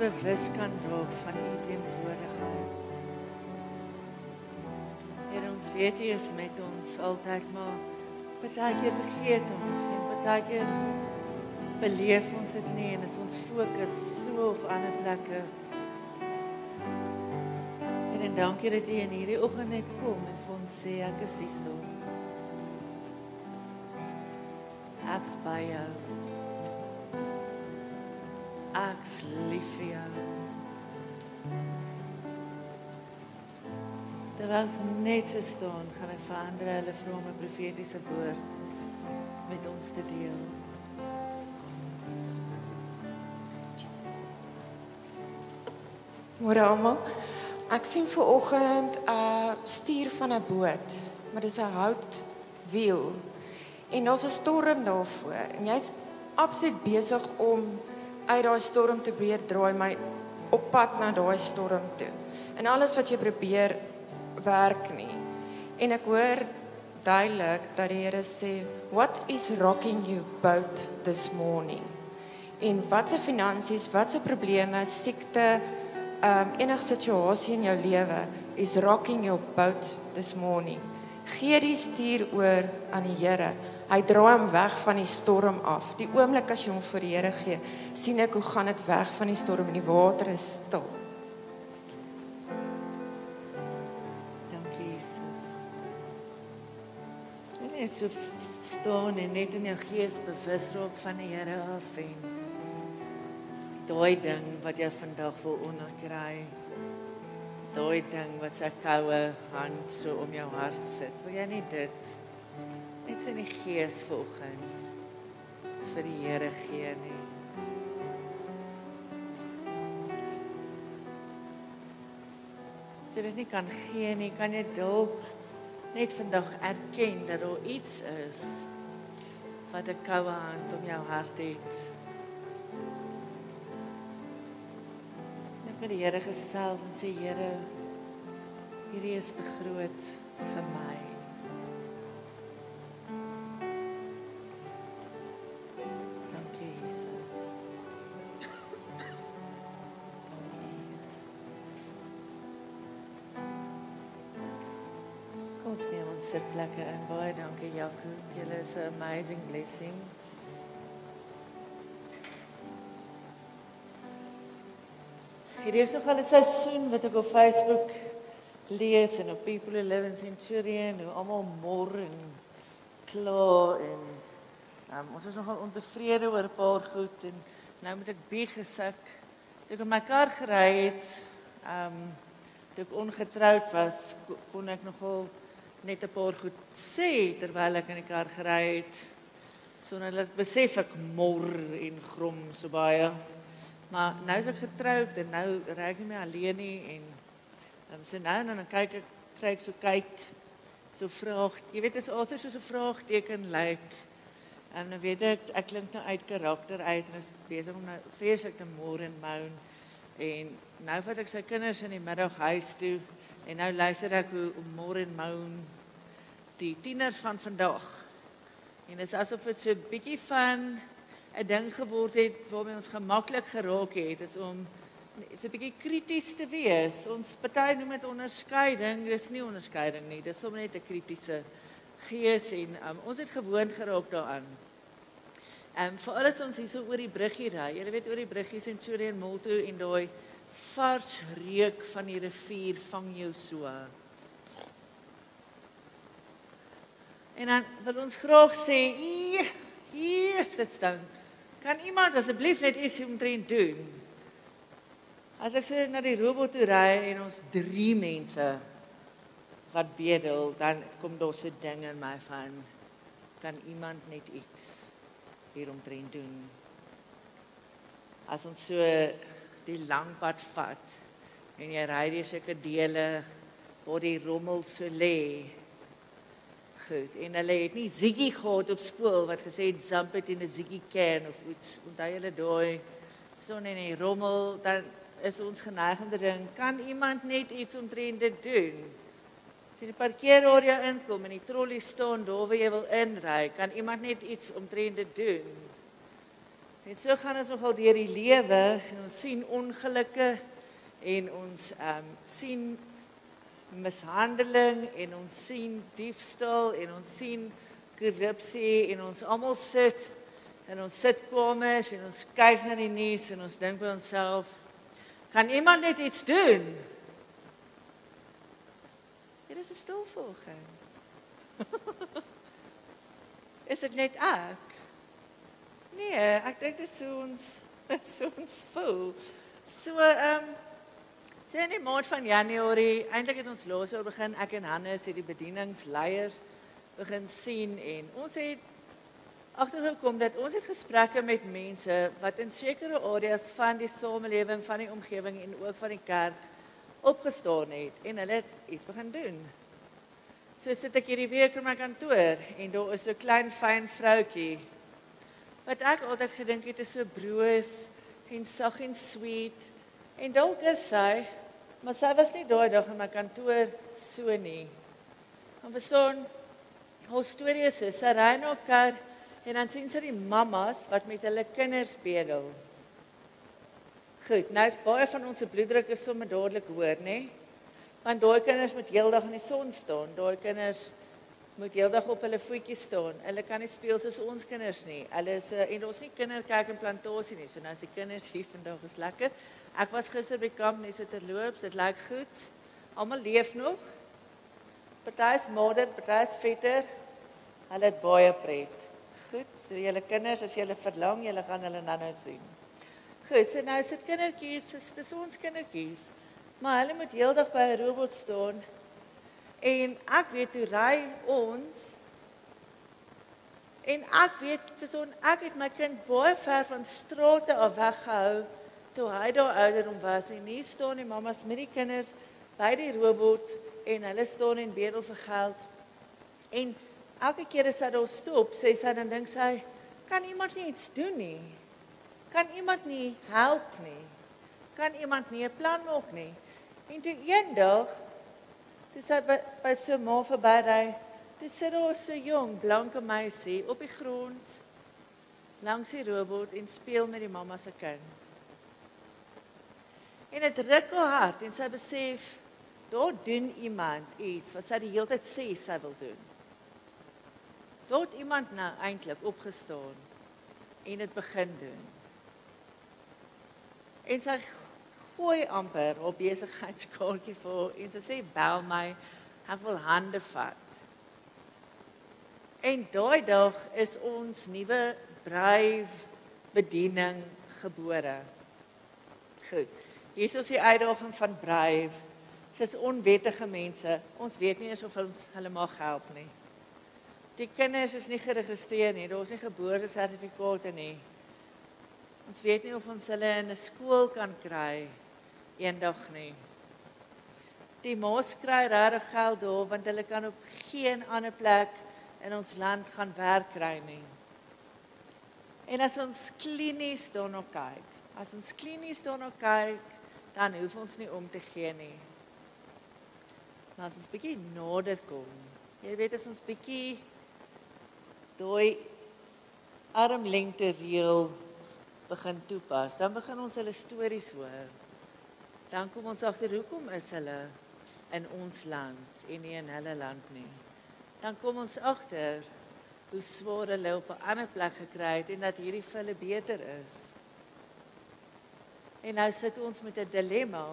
bewus kan raak van u teenwoordigheid. Here ons weet u is met ons altyd maar baie keer vergeet ons en baie keer beleef ons dit nie en is ons fokus so op ander plekke. En, en dankie dat jy in hierdie oggend net kom en vir ons sê ek is hier so. Ek's by jou. Ek's lief vir jou. Terwyl ons net so staan, gaan ek verander hulle vra om 'n profetiese woord met ons te deel. Môre almal. Ek sien ver oggend 'n uh, stuur van 'n boot, maar dis 'n houtwiel. En daar's 'n storm daarvoor en jy's absoluut besig om uit daai storm te probeer draai my op pad na daai storm toe. En alles wat jy probeer werk nie. En ek hoor duidelik dat die Here sê, "What is rocking you boat this morning?" En watse finansies, watse probleme, siekte, ehm um, enige situasie in jou lewe is rocking your boat this morning. Gee die stuur oor aan die Here. Hy draai hom weg van die storm af. Die oomblik as jy hom vir die Here gee, sien ek hoe gaan dit weg van die storm en die water is stil. Dankie Jesus. En net so staan en net in jou gees bewus raak van die Here af en daai ding wat jy vandag wil onderkry. Daai ding wat sy koue hand so om jou hart sit. Wil jy nie dit net so in die gees vanoggend vir die Here gee nie? As jy dit nie kan gee nie, kan jy dalk net vandag erken dat daar iets is wat 'n koue hand om jou hart het. Net met die Here gesels en sê Here, hierdie is te groot vir my. Dankie Jakob. Julle is 'n amazing blessing. Hierdie is nog al 'n seisoen wat ek op Facebook lees en op People Who Live in Centurion, hoe almal mor en kla en um, ons is nogal ontevrede oor 'n paar goed en nou moet ek bieg gesak. Toe ek in my kar gery het, ehm um, toe ek ongetroud was, ko- kon ek nogal net 'n paar goed sê terwyl ek in die kar gery het sonder dat besef ek mor en grom so baie. Maar nou is ek getroud en nou ry ek nie meer alleen nie en um, so nou en dan kyk ek kry ek so kyk so vraag, jy weet as altyd so 'n vraagteken lyk. Like, en dan weet ek ek klink nou uit karakter uit en is besig om nou vreeslik te mor en moan en nou vat ek sy kinders in die middag huis toe en nou luister ek hoe mor en moan die tieners van vandag. En dit is asof dit so 'n bietjie van 'n ding geword het waarmee ons gemaklik geraak het, is om so 'n bietjie krities te wees. Ons party noem dit onderskeiding, dis nie onderskeiding nie, dis sommer net 'n kritiese gees en um, ons het gewoond geraak daaraan. Ehm um, veral as ons hier so oor die bruggie ry. Jy weet oor die bruggie Centurion Mall toe en daai vars reuk van die rivier vang jou so. En dan wil ons graag sê, "Hier, hier is dit staan. Kan iemand asseblief net iets omtrent doen?" As ek so na die robot toe ry en ons drie mense wat bedel, dan kom daar so ding in my van kan iemand net iets hieromtrent doen. As ons so die lang pad vat en jy ry deur sulke dele waar die rommel so lê. Goed, en hulle het nie Ziggy gehad op skool wat gesê het jump it in 'n Ziggy can of iets. Onthou julle daai so net in die rommel dan is ons geneig om te dink, kan iemand net iets omtrent dit doen? As jy die parkeerarea inkom en die trolley staan daar waar jy wil inry, kan iemand net iets omtrent dit doen? En so gaan ons nogal deur die lewe en ons sien ongelukke en ons ehm um, sien mishandeling en ons sien diefstal en ons sien korrupsie en ons almal sit in ons sitkamers en ons kyk na die nuus en ons dink by onsself kan iemand net iets doen? Dit is 'n stilvolging. is dit net ek? Nee, ek dink dit is ons is ons voel. So ehm um, sien die maand van Januarie, eintlik het ons laas jaar begin ek en Hannes het die bedieningsleiers begin sien en ons het agtergekom dat ons het gesprekke met mense wat in sekere areas van die samelewing, van die omgewing en ook van die kerk opgestaan het en hulle het iets begin doen. So sit ek hierdie week in my kantoor en daar is so 'n klein fyn vroutjie wat ek altyd gedink het is so broos en sag en sweet. En dalk is sy, maar sy was nie daai dag in my kantoor so nie. Dan verstaan hoe storie is, sy ry na kar en dan sien sy die mammas wat met hulle kinders bedel. Goed, nou is baie van ons se bloeddruk is sommer dadelik hoër, nê? Want daai kinders moet heeldag in die son staan. Daai kinders moet heeldag op hulle voetjies staan. Hulle kan nie speel soos ons kinders nie. Hulle is uh, en ons nie kinderkerk en plantasie nie. So nou as die kinders hier vandag is lekker. Ek was gister by kamp net so terloops. Dit lyk goed. Almal leef nog. Party is moeder, party is vetter. Hulle het baie pret. Goed. So julle kinders as julle verlang, julle gaan hulle nou-nou sien. Goed. So nou is dit kindertjies, dis ons kindertjies. Maar hulle moet heeldag by 'n robot staan. En ek weet hoe ry ons. En ek weet verson ek het my kind baie ver van strate af weggehou toe hy daar ouderdom was en hier staan die mammas met die kinders by die robot en hulle staan en bedel vir geld. En elke keer as hy daar stop, sê sy dan dink sy, kan iemand nie iets doen nie? Kan iemand nie help nie? Kan iemand nie 'n plan maak nie? En toe eendag Toe sy by, by so 'n ma verbyry, toe sit daar so jong blanke meisie op die grond langs die robot en speel met die mamma se kind. En dit ruk haar hart en sy besef daar doen iemand iets wat sy die hele tyd sê sy wil doen. Daar het iemand nou eintlik opgestaan en dit begin doen. En sy gooi amper op besigheidskaartjie vir en sy sê bel my, ek wil hande vat. En daai dag is ons nuwe bryf bediening gebore. Goed. Hier is die uitdaging van bryf. Dis onwettige mense. Ons weet nie eens of ons hulle mag help nie. Die kinders is nie geregistreer nie. Daar's nie geboortesertifikate nie. Ons weet nie of ons hulle in 'n skool kan kry eendag nie. Die mos kry regtig geld daar want hulle kan op geen ander plek in ons land gaan werk kry nie. En as ons klinies daarna kyk, as ons klinies daarna kyk, dan hoef ons nie om te gee nie. Maar as ons bietjie nader kom, jy weet as ons bietjie daai armlengte reël begin toepas, dan begin ons hulle stories hoor dan kom ons agter hoekom is hulle in ons land en nie in hulle land nie. Dan kom ons agter hoe swaar hulle op 'n ander plek gekry het en dat hierdie vir hulle beter is. En nou sit ons met 'n dilemma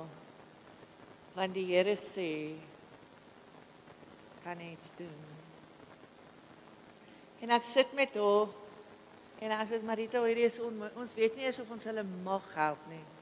want die Here sê kan iets doen. En ek sit met haar en ek sê Marita, hierdie is on, ons weet nie eens of ons hulle mag help nie.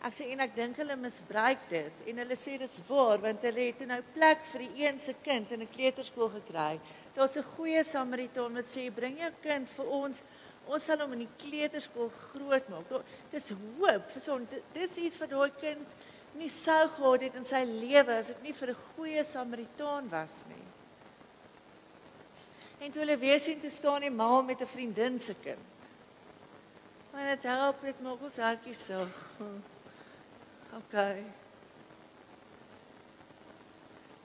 Ek sê en ek dink hulle misbruik dit en hulle sê dis waar want hulle het nou plek vir die een se kind in 'n kleuterskool gekry. Daar's 'n goeie Samaritaan wat sê bring jou kind vir ons. Ons sal hom in die kleuterskool grootmaak. Dis hoop vir son. Dis iets vir daai kind nie sou gehad het in sy lewe as dit nie vir 'n goeie Samaritaan was nie. En toe hulle weer sien te staan die ma met 'n vriendin se kind. Maar dit help net maak ons hartjies so. OK.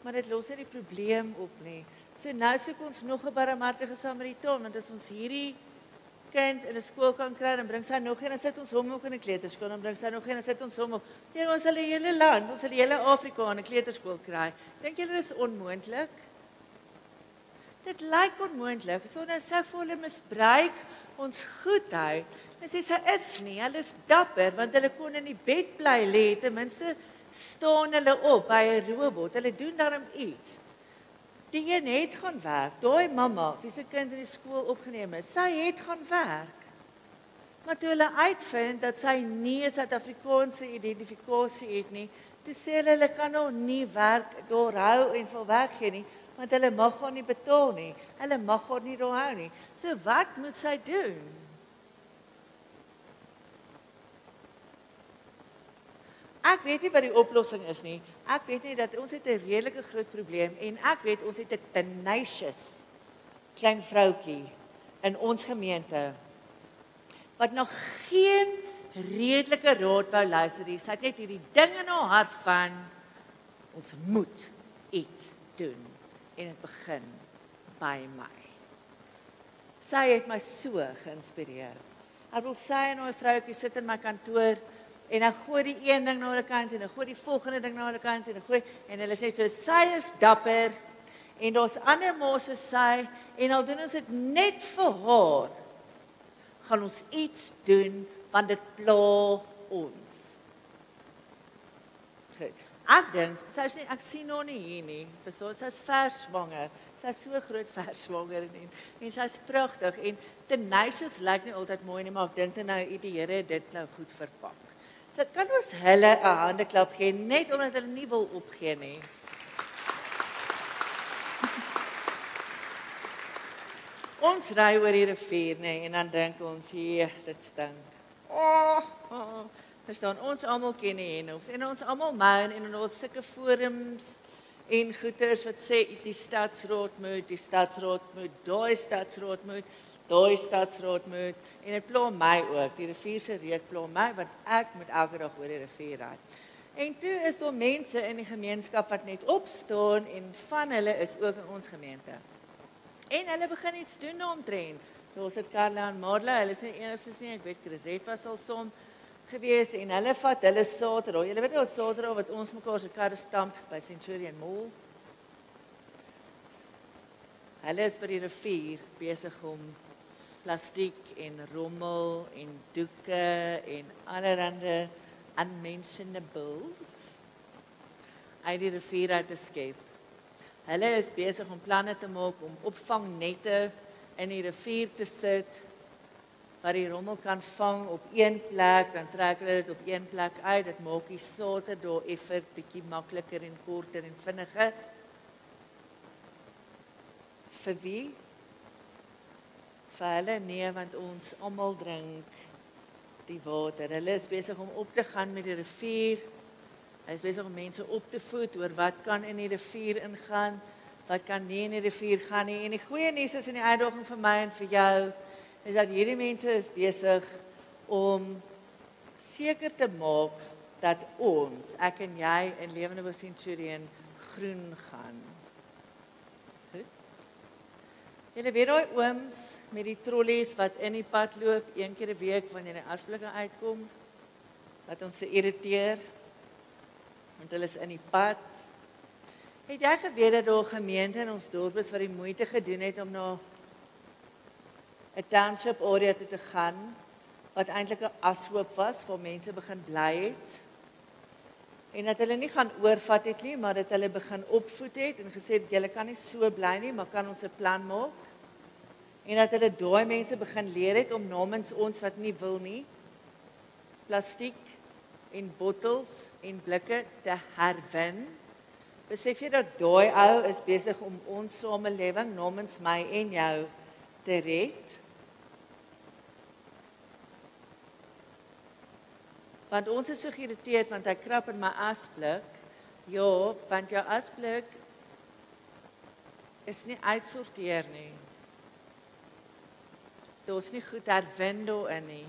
Maar dit los nie die probleem op nie. So nou soek ons nog 'n barmhartige Samaritaan want as ons hierdie kind in 'n skool kan kry, dan bring sy nog een en sit ons hom ook in 'n kleuterskool, dan bring sy nog een en sit ons hom op. Nee, ons sal die hele land, ons sal die hele Afrika in 'n kleuterskool kry. Dink julle dis onmoontlik? Dit lyk onmoontlik. Sonder sy volle misbruik ons goedheid. En sy sê is nie, hulle is dapper want hulle kon in die bed bly lê, ten minste staan hulle op by 'n robot. Hulle doen daarom iets. Die een het gaan werk. Daai mamma, wie se kind in die skool opgeneem is, sy het gaan werk. Maar toe hulle uitvind dat sy nie 'n Suid-Afrikaanse identifikasie het nie, toe sê hulle hulle kan nou nie werk doorhou en vol weg gee nie, want hulle mag haar nie betaal nie. Hulle mag haar nie doorhou nie. So wat moet sy doen? Ek weet nie wat die oplossing is nie. Ek weet net dat ons het 'n redelike groot probleem en ek weet ons het 'n tenacious klein vroutjie in ons gemeente wat nog geen redelike raad wou luister nie. Sy het net hierdie ding in haar hart van ons moet iets doen en dit begin by my. Sy het my so geïnspireer. Ek wil sê en 'n vroutjie sit in my kantoor en dan gooi die een ding na 'n kant en dan gooi die volgende ding na 'n kant en dan gooi en hulle sê so sy is dapper en daar's ander mose sy en al doen ons dit net vir haar gaan ons iets doen want dit pla ons. Goed. Ek dink sy is nie ek sien haar nie hier nie. Vir so sy's vers swanger. Sy's so groot vers swanger en en sy's pragtig en tenacious lyk nie altyd mooi nie maar ek dink nou die Here dit nou goed verpak. So kan ons hulle 'n hande klap gee net omdat hulle nie wil opgee nie. Ons ry oor die rivier nê en dan dink ons hier dit stink. Oh, oh. Verstaan ons almal ken die henops en ons almal moun en ons sulke forums en goeters wat sê die stadsraad moet die stadsraad moet daai stadsraad moet daai stadsraad moet en dit pla my ook. Die rivier se reuk pla my want ek moet elke dag oor die rivier ry. En toe is daar mense in die gemeenskap wat net opstaan en van hulle is ook in ons gemeente. En hulle begin iets doen omtrent. Ons het Karla en Marla, hulle is nie eers nie, ek weet Chriset was al som gewees en hulle vat hulle Saterdag. Julle weet nou Saterdag wat ons mekaar se karre stamp by Centurion Mall. Hulle is by die rivier besig om plastiek en rommel en doeke en allerlei unmentionables uit die rivier uit te skep. Hulle is besig om planne te maak om opvangnette in die rivier te sit waar die rommel kan vang op een plek, dan trek hulle dit op een plek uit. Dit maak die soter daar effer bietjie makliker en korter en vinniger. Vir wie? vir hulle nee want ons almal drink die water. Hulle is besig om op te gaan met die rivier. Hulle is besig om mense op te voed oor wat kan in die rivier ingaan, wat kan nie in die rivier gaan nie. En die goeie nuus is in die uitdaging vir my en vir jou is dat hierdie mense is besig om seker te maak dat ons, ek en jy in Lewende Centurion groen gaan. Julle weet daai ooms met die trollies wat in die pad loop een keer 'n week wanneer die asblikke uitkom wat ons se irriteer want hulle is in die pad. Het jy geweet dat daar 'n gemeente in ons dorp is wat die moeite gedoen het om na 'n township area toe te gaan wat eintlik 'n ashoop was waar mense begin bly het? En dat hulle nie gaan oorvat het nie, maar dat hulle begin opvoed het en gesê het julle kan nie so bly nie, maar kan ons 'n plan maak? en dat hulle daai mense begin leer het om namens ons wat nie wil nie plastiek en bottels en blikke te herwin. Besef jy dat daai ou is besig om ons samelewing namens my en jou te red? Want ons is so geïrriteerd want hy krap in my asblik. Ja, want jou asblik is nie uitsorteer nie daar's nie goed herwin daarin nie.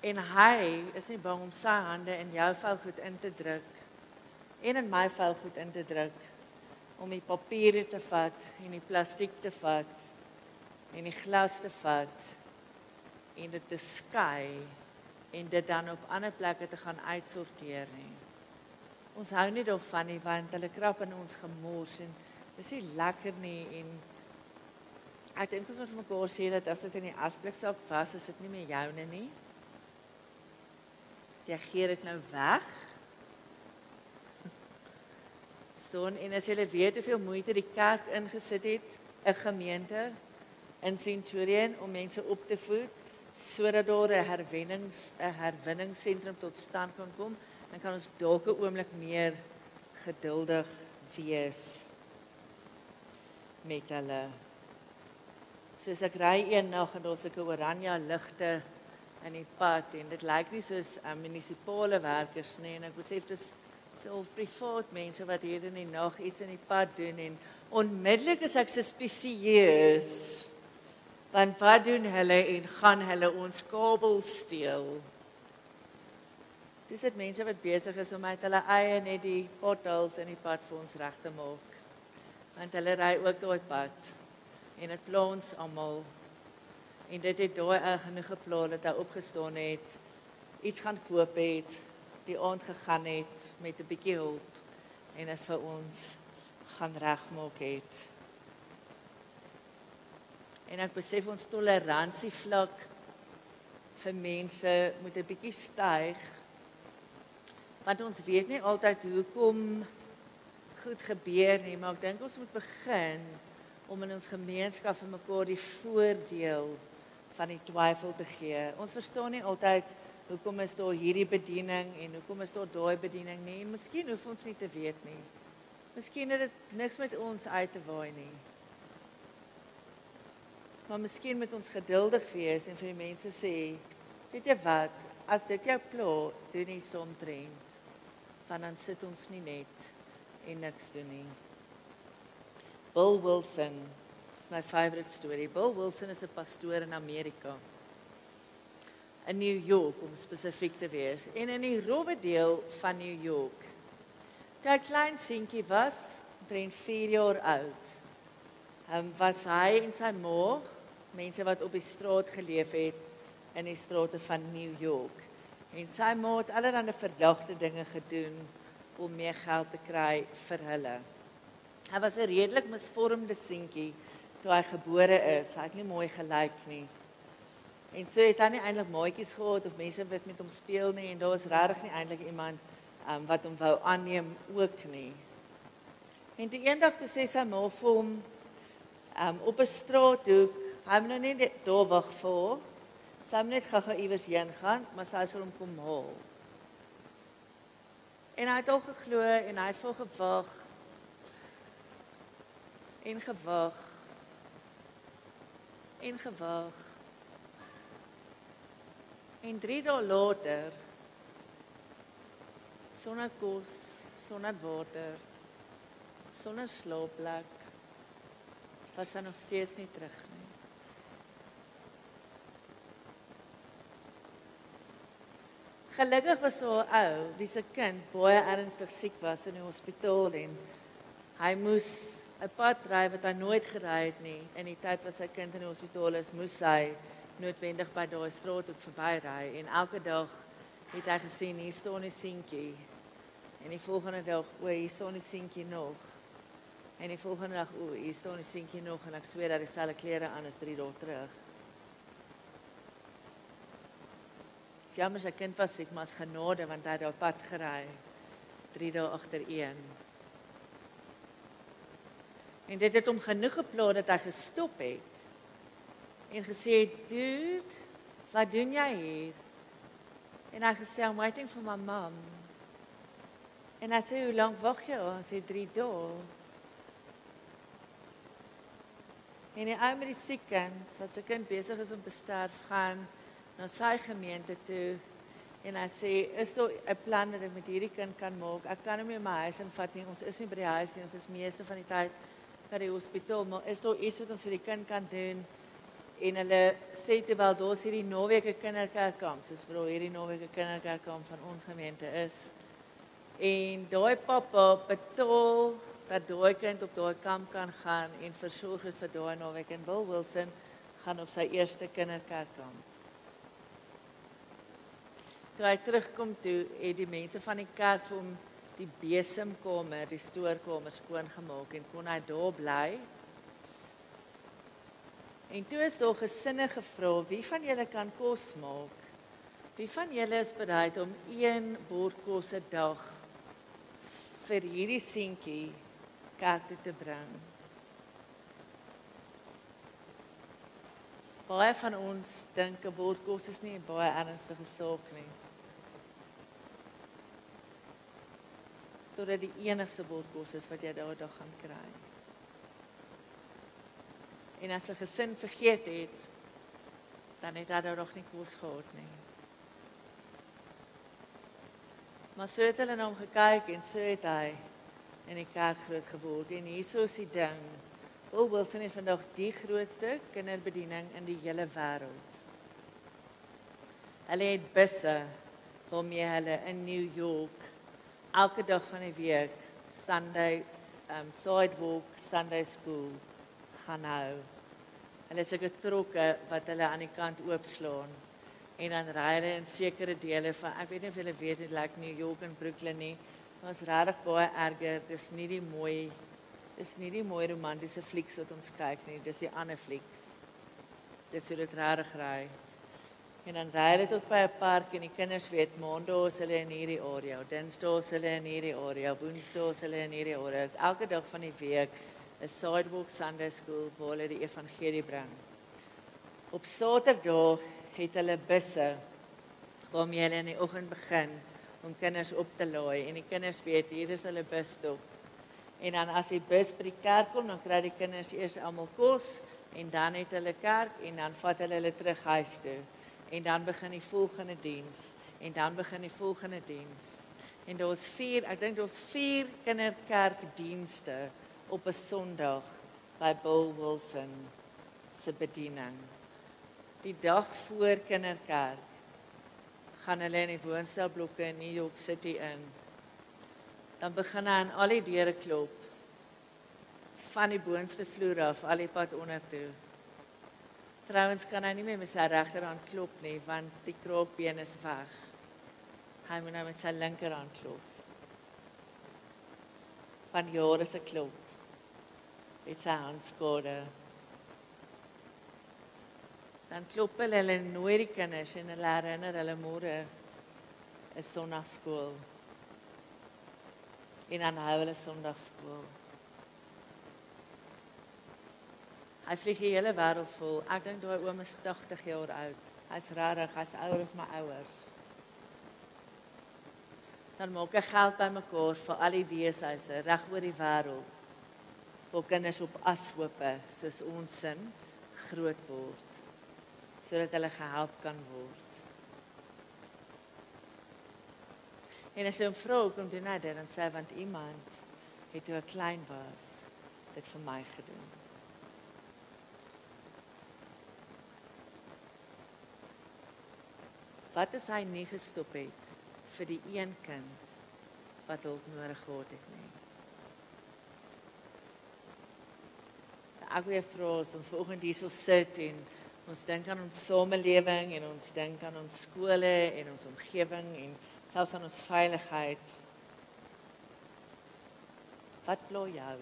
En hy is nie bang om sy hande in jou vel goed in te druk en in my vel goed in te druk om die papiere te vat en die plastiek te vat en die glas te vat en dit te skei en dit dan op ander plekke te gaan uitsorteer nie. Ons hou nie daarvan nie want hulle krap in ons gemors en dis nie lekker nie en ek dink ons moet vir mekaar sê dat as dit in die asbliksak was, is dit nie meer joune nie. Jy gee dit nou weg. Ston en as jy weet hoeveel moeite die kerk ingesit het, 'n gemeente in Centurion om mense op te voed sodat daar 'n herwennings 'n herwinningsentrum tot stand kan kom, dan kan ons dalk 'n oomblik meer geduldig wees met hulle. Soos ek ry een nag en daar's 'n oranje ligte in die pad en dit lyk nie soos uh, munisipale werkers nie en ek besef dit is self privaat mense wat hier in die nag iets in die pad doen en onmiddellik is ek suspisieus. Want wat doen hulle en gaan hulle ons kabel steel? Dis dit mense wat besig is om uit hulle eie net die potholes in die pad vir ons reg te maak. Want hulle ry ook daai pad en dit pla ons almal. En dit het daai erg genoeg gepla dat hy opgestaan het, iets gaan koop het, die aand gegaan het met 'n bietjie hulp en dit vir ons gaan regmaak het. En ek besef ons toleransie vlak vir mense moet 'n bietjie styg. Want ons weet nie altyd hoekom goed gebeur nie, maar ek dink ons moet begin om in ons gemeenskap vir mekaar die voordeel van die twyfel te gee. Ons verstaan nie altyd hoekom is daar hierdie bediening en hoekom is daar daai bediening nie. Miskien hoef ons nie te weet nie. Miskien het dit niks met ons uit te waai nie. Maar miskien moet ons geduldig wees en vir die mense sê, weet jy wat, as dit jou pla, doen nie stom trend. Van dan sit ons nie net en niks doen nie. Bill Wilson is my favorite story. Bill Wilson is 'n pastoor in Amerika. In New York om spesifiek te wees. En in die rowwe deel van New York. Daai klein seentjie was omtrent 4 jaar oud. Um, was hy en sy ma, mense wat op die straat geleef het in die strate van New York. En sy ma het allerlei verdagte dinge gedoen om meer geld te kry vir hulle. Hy was 'n redelik misvormde seentjie toe hy gebore is. Hy het nie mooi gelyk nie. En so het hy nie eintlik maatjies gehad of mense wat met hom speel nie en daar was regtig nie eintlik iemand um, wat hom wou aanneem ook nie. En toe eendag toe sê sy ma vir hom um, op 'n straathoek, hy moet nou net daar wag vir. Sy moet net gou-gou iewers heen gaan, maar sy sal hom kom haal. En hy het al geglo en hy het vol gewag en gewag en gewag en 3 dae later sonder kos sonder water sonder slaapplek was hy nog steeds nie terug nie Gelukkig was so 'n ou wie se kind baie ernstig siek was in die hospitaal en hy moes 'n pad ry wat hy nooit gery het nie. In die tyd wat sy kind in die hospitaal is, moes hy noodwendig by daai straat op verbyry en elke dag het hy gesien hier staan 'n seentjie. En die volgende dag, o, hier staan 'n seentjie nog. En die volgende dag, o, hier staan 'n seentjie nog en ek sweer dat hy selfe klere aan as 3 dae terug. Ja, maar sy kind was siek, maar as genade want hy het op pad gery 3 dae agtereen. En dit het hom genoeg gepla dat hy gestop het en gesê, "Dude, wat doen jy hier?" En hy gesê, "I'm waiting for my mom." En hy sê, "Hoe lank wag jy?" Hy sê, "3 dae." En die ou met die siek kind, wat sy kind besig is om te sterf, gaan na sy gemeente toe en hy sê, "Is daar 'n plan wat ek met hierdie kind kan maak? Ek kan hom nie my huis invat nie. Ons is nie by die huis nie. Ons is meeste van die tyd by die hospitaal, maar is daar iets wat ons vir die kind kan doen? En hulle sê terwyl daar hierdie naweke kinderkerkkamp, soos vir hierdie naweke kinderkerkkamp van ons gemeente is. En daai pappa betaal dat daai kind op daai kamp kan gaan en versorg is vir daai naweek en Bill Wilson gaan op sy eerste kinderkerkkamp. Toe hy terugkom toe, het die mense van die kerk vir hom die besemkamer, die stoorkamer skoon gemaak en kon hy daar bly. En toe is daar gesinne gevra, wie van julle kan kos maak? Wie van julle is bereid om een bord kos 'n dag vir hierdie seentjie kerk toe te bring? Baie van ons dink 'n bord kos is nie 'n baie ernstige saak nie. Totdat die enigste bord kos is wat jy daardie gaan kry. En as 'n gesin vergeet het, dan het hulle nog nie kos gehad nie. Maar so het hulle na hom gekyk en so het hy in die kerk groot geword. En hieso is die ding. Paul Wilson is vandag die grootste kinderbediening in die hele wêreld. Hulle het busse waarmee hulle in New York elke dag van die week Sunday um sidewalk Sunday school gaan hou. Hulle is seker trokke wat hulle aan die kant oopslaan en dan ry hulle in sekere dele van ek weet nie of julle weet dit like New York en Brooklyn nie. Maar is regtig baie erger. Dis nie die mooi is nie die mooi romantiese flieks wat ons kyk nie. Dis die ander flieks. Dit sou dit regtig ry. En dan ry hulle tot by 'n park en die kinders weet maandag is hulle in hierdie area, dinsdag is hulle in hierdie area, woensdag is hulle in hierdie area. Elke dag van die week is Sidewalk Sunday School waar hulle die evangelie bring. Op Saterdag het hulle busse waarmee hulle in die oggend begin om kinders op te laai en die kinders weet hier is hulle busstop. En dan as die bus by die kerk kom, dan kry die kinders eers almal kos en dan het hulle kerk en dan vat hulle hulle terug huis toe en dan begin die volgende diens en dan begin die volgende diens. En daar's 4, ek dink daar's 4 kinderkerkdienste op 'n Sondag by Bill Wilson se bediening. Die dag voor kinderkerk gaan hulle in die woonstelblokke in New York City in. Dan begin hy aan al die deure klop van die boonste vloer af al die pad onder toe Trouwens kan hy nie meer met sy regterhand klop nie want die kraakbeen is weg. Hy moet nou met sy linkerhand klop. Van jare se klop. Dit sy hand skade. Dan klop hulle hulle nooit die kinders en hulle herinner hulle môre is sonnaarskool. En dan hou hulle sonnaarskool. Hy vlieg die hele wêreld vol. Ek dink daai oom is 80 jaar oud. Hy's rarig, hy's ouer as my ouers. Dan maak hy geld bymekaar vir al die weeshuise reg oor die wêreld. Vir kinders op ashope soos ons sin groot word sodat hulle gehelp kan word. En as jy 'n vrou kom doen dit dan sê want iemand het toe ek klein was dit vir my gedoen. Wat as hy nie gestop het vir die een kind wat hulp nodig gehad het nie? Ek wil vra ons vanoggend hierso sit en ons dink aan ons samelewing en ons dink aan ons skole en ons omgewing en selfs aan ons veiligheid. Wat pla jou?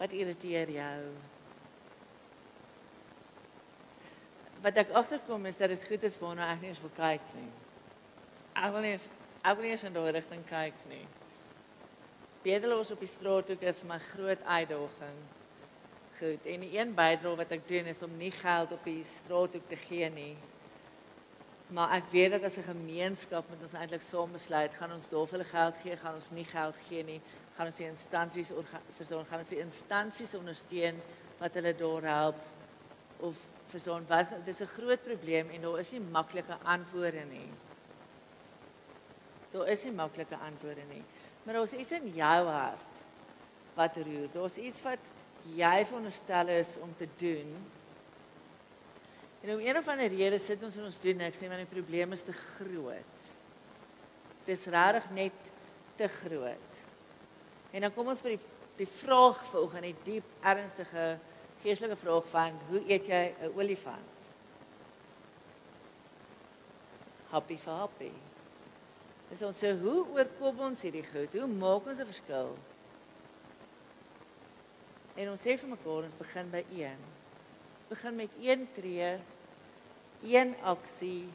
Wat irriteer jou? Wat ek agterkom is dat dit goed is waarna ek nie eens wil kyk nie. Ek wil nie eens ek wil nie eens in daardie rigting kyk nie. Bedeloos op die straat ook is my groot uitdaging. Goed, en die een bydra wat ek doen is om nie geld op die straat ook te gee nie. Maar ek weet dat as 'n gemeenskap met ons eintlik saam besluit, gaan ons daar vir hulle geld gee, gaan ons nie geld gee nie, gaan ons die instansies versorg, gaan ons die instansies ondersteun wat hulle daar help of verstaan wat dis 'n groot probleem en daar is nie maklike antwoorde nie. Daar is nie maklike antwoorde nie. Maar daar's iets in jou hart wat roer. Daar's iets wat jy veronderstel is om te doen. En om een of ander rede sit ons en ons doen niks nie want die probleem is te groot. Dis regtig net te groot. En dan kom ons by die die vraag vanoggend, die diep ernstige geestelike vraag van hoe eet jy 'n olifant? happy vir happy. Dis ons so hoe oorkom ons hierdie goed? Hoe maak ons 'n verskil? En ons sê vir mekaar ons begin by 1. Ons begin met een tree, een aksie,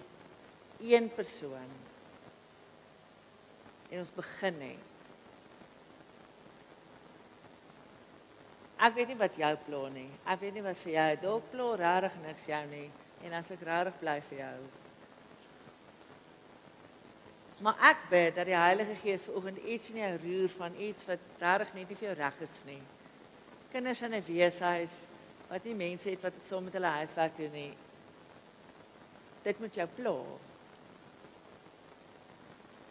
een persoon. En ons begin net. Ek weet nie wat jou plan nie. Ek weet nie wat vir jou dalk plan regtig niks jou nie en as ek regtig bly vir jou. Maar ek bid dat die Heilige Gees vanoggend iets in jou roer van iets wat regtig net nie vir jou reg is nie. Kinders in 'n weeshuis wat nie mense het wat saam met hulle huiswerk doen nie. Dit moet jou pla.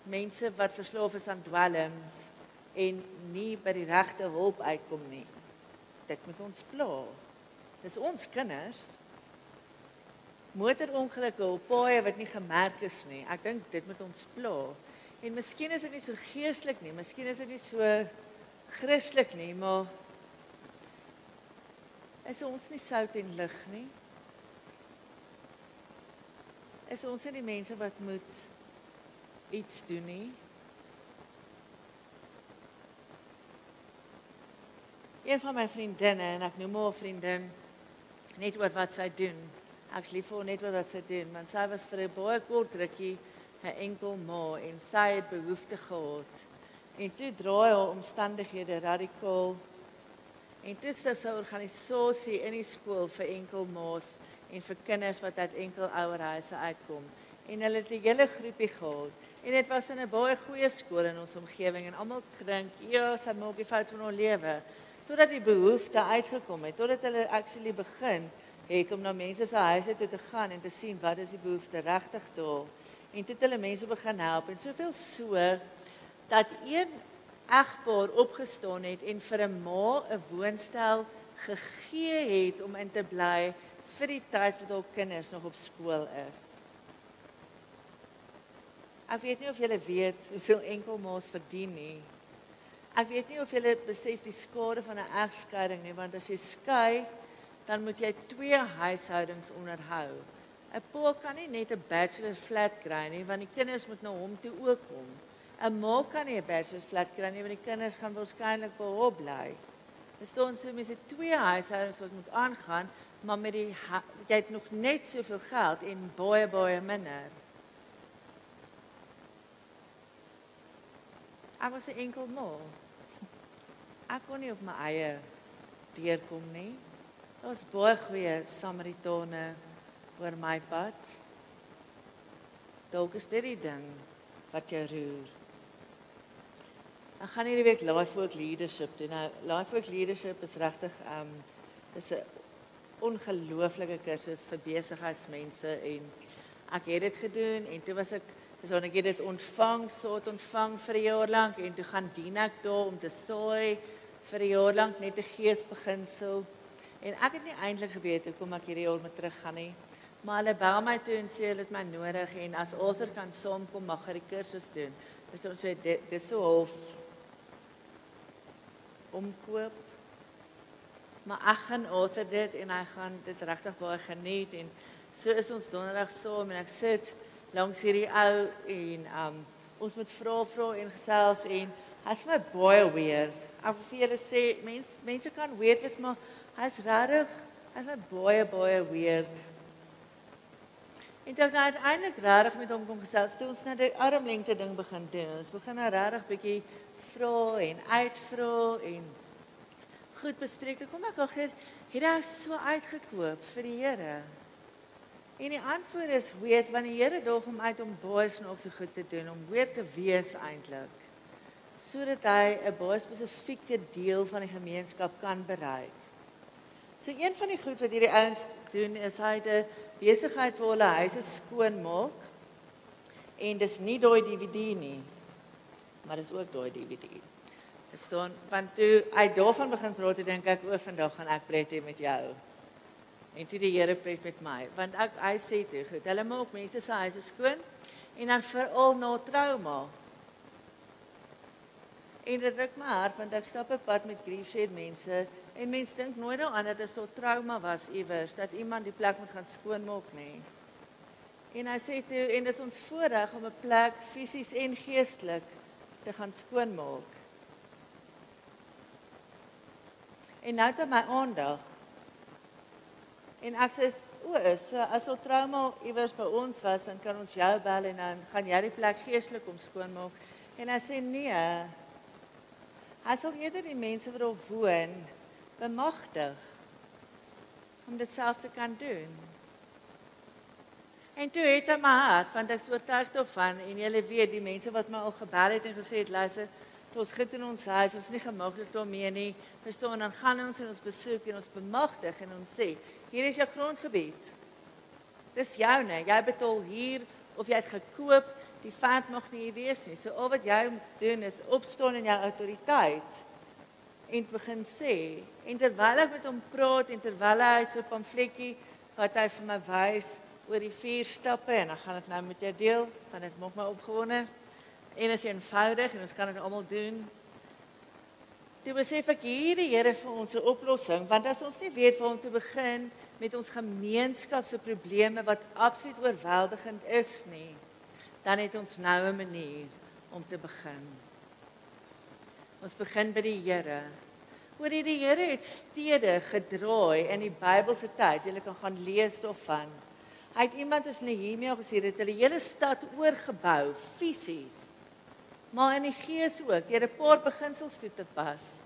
Mense wat verslaaf is aan dwelms en nie by die regte hulp uitkom nie. Dit moet ons pla. Dis ons kinders motorongelukke op paaie wat nie gemerk is nie. Ek dink dit moet ons pla. En miskien is dit nie so geestelik nie, miskien is dit nie so Christelik nie, maar is ons nie sout en lig nie? Is ons nie die mense wat moet iets doen nie? Een van my vriendinne en ek noem haar vriendin net oor wat sy doen. Ek's lief vir net wat sy doen want sy was vir 'n baie kort rukkie 'n enkel ma en sy het behoefte gehad. En toe draai haar omstandighede radikaal en toe sê sy organisasie in die skool vir enkel ma's en vir kinders wat uit enkel ouerhuise uitkom. En hulle het 'n hele groepie gehad. En dit was in 'n baie goeie skool in ons omgewing en almal gedink ja sy maak die fout van haar lewe totdat die behoefte uitgekom het totdat hulle actually begin het om na mense se huise toe te gaan en te sien wat is die behoefte regtig daar. En toe het hulle mense begin help en soveel so dat een egpaar opgestaan het en vir 'n ma 'n woonstel gegee het om in te bly vir die tyd wat hul kinders nog op skool is. Ek weet nie of julle weet hoeveel enkelmaas verdien nie. Ek weet nie of julle besef die skade van 'n egskeiding nie, want as jy skei, dan moet jy twee huishoudings onderhou. 'n Pa kan nie net 'n bachelor flat kry nie, want die kinders moet na hom toe ook kom. 'n Ma kan nie 'n bachelor flat kry nie, want die kinders gaan waarskynlik by hom bly. Verstaan jy, mens het twee huishoudings wat moet aangaan, maar met die jy het nog net soveel geld en baie baie minder. Ek was 'n enkel ma. Ek kon nie op my eie deurkom nie. Daar's baie goeie Samaritane oor my pad. Dalk is dit die ding wat jou roer. Ek gaan hierdie week Life Work Leadership doen. Nou Life Work Leadership is regtig um dis 'n ongelooflike kursus vir besigheidsmense en ek het dit gedoen en toe was ek dis wanneer ek dit ontvang, so het ontvang vir 'n jaar lank en toe gaan dien ek daar om te saai vir 'n jaar lank net 'n geesbeginsel. En ek het nie eintlik geweet hoe kom ek hierdie jaar met terug gaan nie. Maar hulle bel my toe en sê hulle het my nodig en as author kan saamkom mag hy die kursus doen. Dis ons sê dis so half omkoop. Maar ek gaan author dit en hy gaan dit regtig baie geniet en so is ons donderdag saam en ek sit langs hierdie ou en um ons moet vra vra en gesels en hy's my baie weird. Ek vir julle sê mense mense kan weird wees maar Hy's regtig, hy's 'n baie baie weird. En dan het eintlik regtig met hom kom gesels. Toe ons nou die armlengte ding begin doen. Ons begin nou regtig bietjie vra en uitvra en goed bespreek. Toe kom ek agter het hy so uitgekoop vir die Here. En die antwoord is weet wanneer die Here dog hom uit om baie snaakse goed te doen, om weer te wees eintlik. Sodat hy 'n baie spesifieke deel van die gemeenskap kan bereik. So een van die goed wat hierdie ouens doen is hy het 'n besigheid waar hulle huise skoon maak. En dis nie daai DVD nie. Maar dis ook daai DVD. Dis dan want toe hy daarvan begin praat, dink ek o, vandag gaan ek pret hê met jou. En toe die Here pret met my, want ek hy sê toe, goed, hulle maak mense se huise skoon en dan veral na trauma. En dit ruk my hart want ek stap 'n pad met griefshed mense En mense dink nooit daaraan dat dit so trauma was iewers dat iemand die plek moet gaan skoonmaak nê. En hy sê toe en dis ons voorreg om 'n plek fisies en geestelik te gaan skoonmaak. En nou het my aandag. En ek sê o, so as al trauma iewers by ons was, dan kan ons jou bel en dan gaan jy die plek geestelik om skoonmaak. En hy sê nee. Hy sal eerder die mense wat daar woon bemagtig om dit self te kan doen. En toe het hy my hart, want ek is oortuig daarvan en julle weet die mense wat my al gebel het en gesê het luister, ons giet in ons huis, ons is nie gemaklik daarmee nie. Verstaan dan gaan ons en ons besoek en ons bemagtig en ons sê, hier is jou grondgebied. Dis joune, jy betaal hier of jy het gekoop, die vat mag nie hier wees nie. So al wat jy moet doen is opstaan in jou autoriteit en begin sê en terwyl ek met hom praat en terwyl hy so 'n pamfletjie wat hy vir my wys oor die vier stappe en dan gaan dit nou met jou deel, dan dit maak my opgewonde. En is eenvoudig en ons kan dit almal doen. Toe besef ek hier die Here vir ons 'n oplossing, want as ons nie weet waar om te begin met ons gemeenskap se probleme wat absoluut oorweldigend is nie, dan het ons nou 'n manier om te begin. Ons begin by die Here. Oor die Here het stede gedraai in die Bybelse tyd. Jy kan gaan lees daarvan. Hy het iemand soos Nehemia gesê dat hulle hele stad oorgebou fisies. Maar in die gees ook deur 'n paar beginsels toe te pas.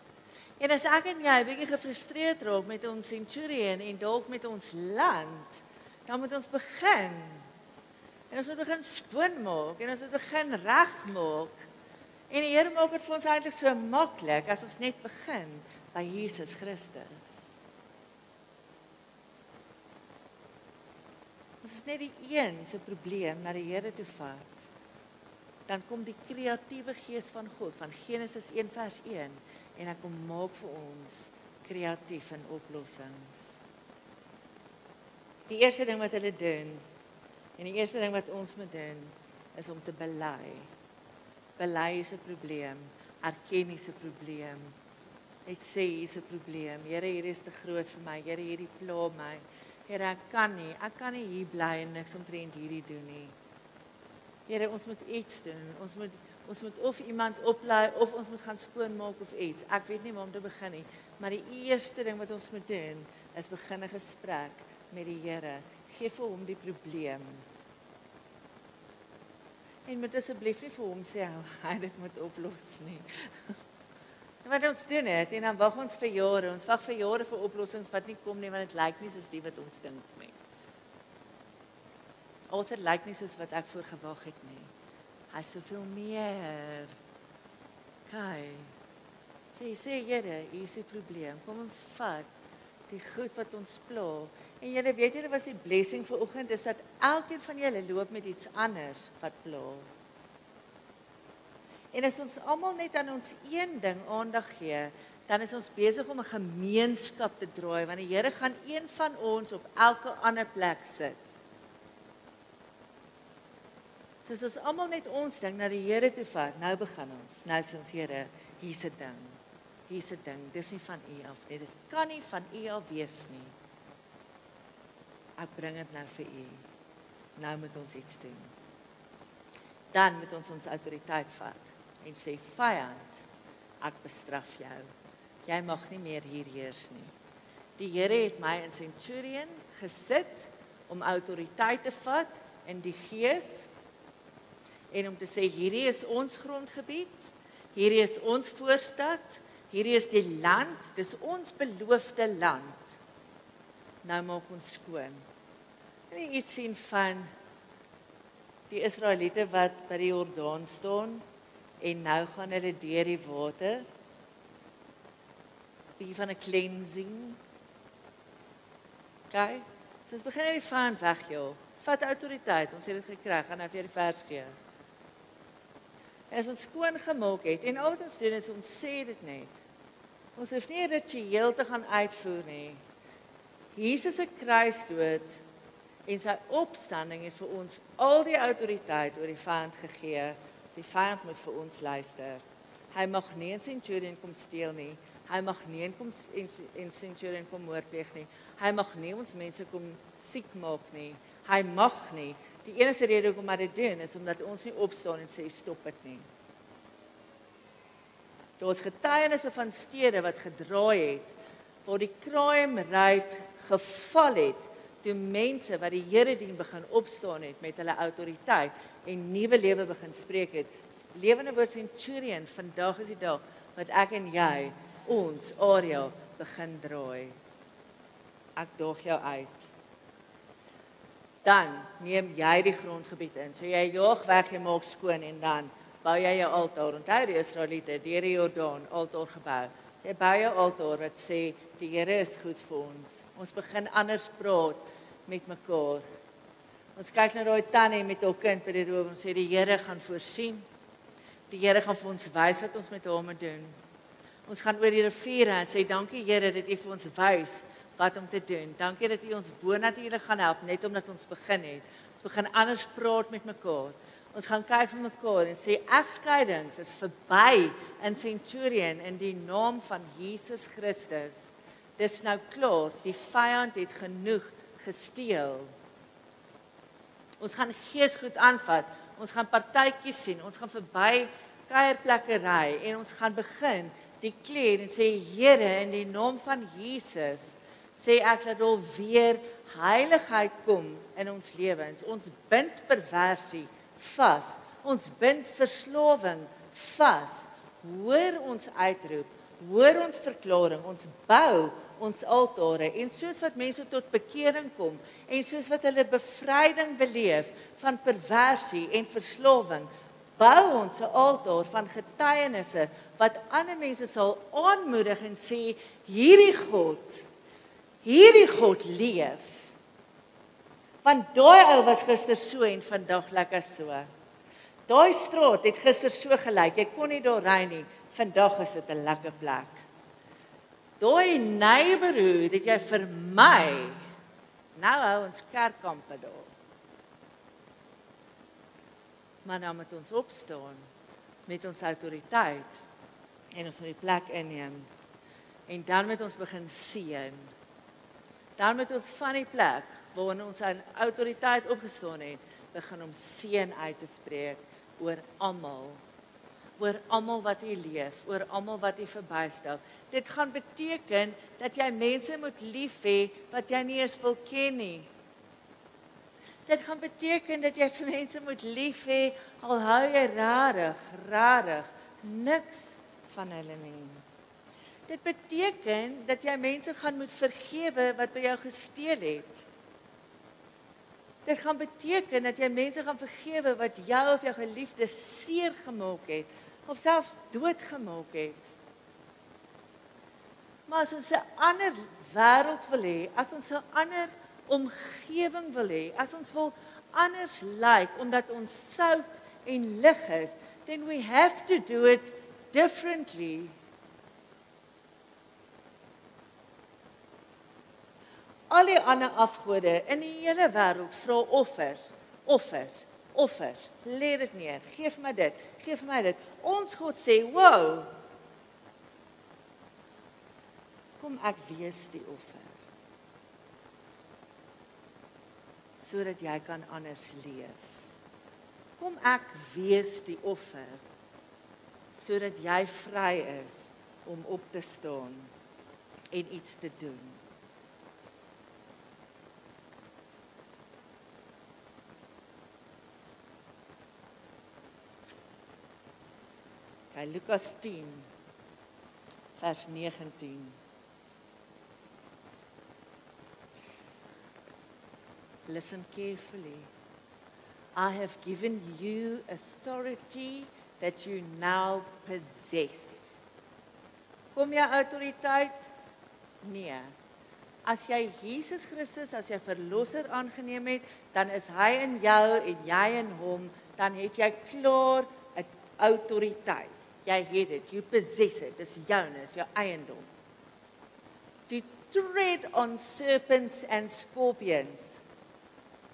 En as ek en jy 'n bietjie gefrustreerd raak met ons centurion en dalk met ons land, dan moet ons begin. En ons moet begin skoonmaak en ons moet begin regmaak. En die Here maak dit vir ons eintlik so maklik as ons net begin by Jesus Christus. Ons is net die een se probleem na die Here toe vat. Dan kom die kreatiewe gees van God van Genesis 1 vers 1 en hy kom maak vir ons kreatief en oplossings. Die eerste ding wat hulle doen en die eerste ding wat ons moet doen is om te bely. Bely is 'n probleem, erken is 'n probleem. Net sê hier's 'n probleem. Here, hier is te groot vir my. Here, hierdie pla my. Here, ek kan nie. Ek kan nie hier bly en niks omtrent hierdie doen nie. Here, ons moet iets doen. Ons moet ons moet of iemand oplei of ons moet gaan skoonmaak of iets. Ek weet nie waar om te begin nie, maar die eerste ding wat ons moet doen is begin 'n gesprek met die Here. Gee vir hom die probleem. En moet asseblief nie vir hom sê hy dit moet oplos nie. Wat ons doen het en dan wag ons vir jare. Ons wag vir jare vir oplossings wat nie kom nie want dit lyk nie soos die wat ons dink nie. Alter lyk nie soos wat ek voor gewag het nie. Hy soveel meer. Kai. Sê sê Here, hier is 'n probleem. Kom ons vat die goed wat ons pla. En julle weet julle was die blessing vir oggend is dat elkeen van julle loop met iets anders wat pla. En as ons almal net aan ons een ding aandag gee, dan is ons besig om 'n gemeenskap te draai want die Here gaan een van ons op elke ander plek sit. Soos ons almal net ons ding na die Here toe vat, nou begin ons. Nou sê ons Here, hier's 'n ding. Hier's 'n ding. Dis nie van U af nie. Dit kan nie van U af wees nie. Ek bring dit nou vir U. Nou moet ons iets doen. Dan moet ons ons autoriteit vat en sê vyand, ek bestraf jou. Jy mag nie meer hier heers nie. Die Here het my in Centurion gesit om autoriteit te vat in die gees en om te sê hierdie is ons grondgebied. Hierdie is ons voorstad. Hierdie is die land, dis ons beloofde land. Nou maak ons skoon. Kan jy iets sien van die Israeliete wat by die Jordaan staan en nou gaan hulle deur die water. Bietjie van 'n cleansing. Kyk, so ons begin net die van weg, joh. Dit vat autoriteit. Ons het dit gekry, gaan nou vir die vers gee. En as ons skoon gemaak het en al wat ons doen is ons sê dit net. Ons hoef nie 'n ritueel te gaan uitvoer nie. Jesus se kruisdood en sy opstanding het vir ons al die autoriteit oor die vyand gegee Die vyand moet vir ons luister. Hy mag nie in Centurion kom steel nie. Hy mag nie kom en en centurion kom moordpleeg nie. Hy mag nie ons mense kom siek maak nie. Hy mag nie. Die enigste rede hoekom hy dit doen is omdat ons nie opstaan en sê stop dit nie. Daar was getuienisse van stede wat gedraai het waar die crime rate geval het toe mense wat die Here dien begin opstaan het met hulle autoriteit en nuwe lewe begin spreek het. Lewende woord centurion, vandag is die dag wat ek en jy ons area begin draai. Ek dog jou uit. Dan neem jy die grondgebied in. So jy jaag weg, jy maak skoon en dan bou jy jou altaar. Onthou die Israeliete, die Jordaan altaar gebou. Jy bou jou altaar wat sê die Here is goed vir ons. Ons begin anders praat met mekaar. Ons kyk na daai tannie met haar kind by die roep en sê die Here gaan voorsien. Die Here gaan vir ons wys wat ons met hom moet doen. Ons gaan oor die riviere en sê dankie Here dat U vir ons wys wat om te doen. Dankie dat U ons bonatuurlik gaan help net omdat ons begin het. Ons begin anders praat met mekaar. Ons gaan kyk vir mekaar en sê egskeidings is verby in Centurion in die naam van Jesus Christus. Dis nou klaar, die vyand het genoeg gesteel. Ons gaan geesgoed aanvat. Ons gaan partytjies sien. Ons gaan verby kuierplekke ry en ons gaan begin dekleer en sê Here in die naam van Jesus sê ek dat daar weer heiligheid kom in ons lewens. Ons bind perversie vas. Ons bind verslawing vas. Hoor ons uitroep, hoor ons verklaring, ons bou ons altare en soos wat mense tot bekering kom en soos wat hulle bevryding beleef van perversie en verslawing, bou ons 'n altaar van getuienisse wat ander mense sal aanmoedig en sê hierdie God, hierdie God leef. Want daai ou was gister so en vandag lekker so. Daai straat het gister so gelyk. Jy kon nie daar ry nie. Vandag is dit 'n lekker plek. Daai neighborhood het jy vir my nou hou ons kerkkampe daar. Maar nou moet ons opstaan met ons autoriteit en ons moet die plek inneem. En dan moet ons begin seën. Dan moet ons van die plek waarin ons aan autoriteit opgestaan het, begin om seën uit te spreek oor almal. Oor almal wat u leef, oor almal wat u verbystel. Dit gaan beteken dat jy mense moet lief hê wat jy nie eens wil ken nie. Dit gaan beteken dat jy vir mense moet lief hê al hou jy rarig, rarig niks van hulle nie. Dit beteken dat jy mense gaan moet vergewe wat by jou gesteel het. Dit gaan beteken dat jy mense gaan vergewe wat jou of jou geliefdes seer gemaak het of selfs doodgemaak het. Maar as ons 'n ander wêreld wil hê, as ons 'n ander omgewing wil hê, as ons wil anders lyk like, omdat ons sout en lig is, then we have to do it differently. Al die ander afgode in die hele wêreld vra offers, offers, offers. Lê dit neer. Geef my dit. Geef my dit. Ons God sê, "Wow. Kom ek wees die offer." sodat jy kan anders leef. Kom ek wees die offer sodat jy vry is om op te staan en iets te doen. By Lukas 10 vers 19. Listen carefully. I have given you authority that you now possess. Kom jy autoriteit? Nee. As jy Jesus Christus as jou verlosser aangeneem het, dan is hy in jou en jy in hom, dan het jy klaar 'n autoriteit. Jy het dit, you possess it. Dis joune, is jou eiendom. To tread on serpents and scorpions.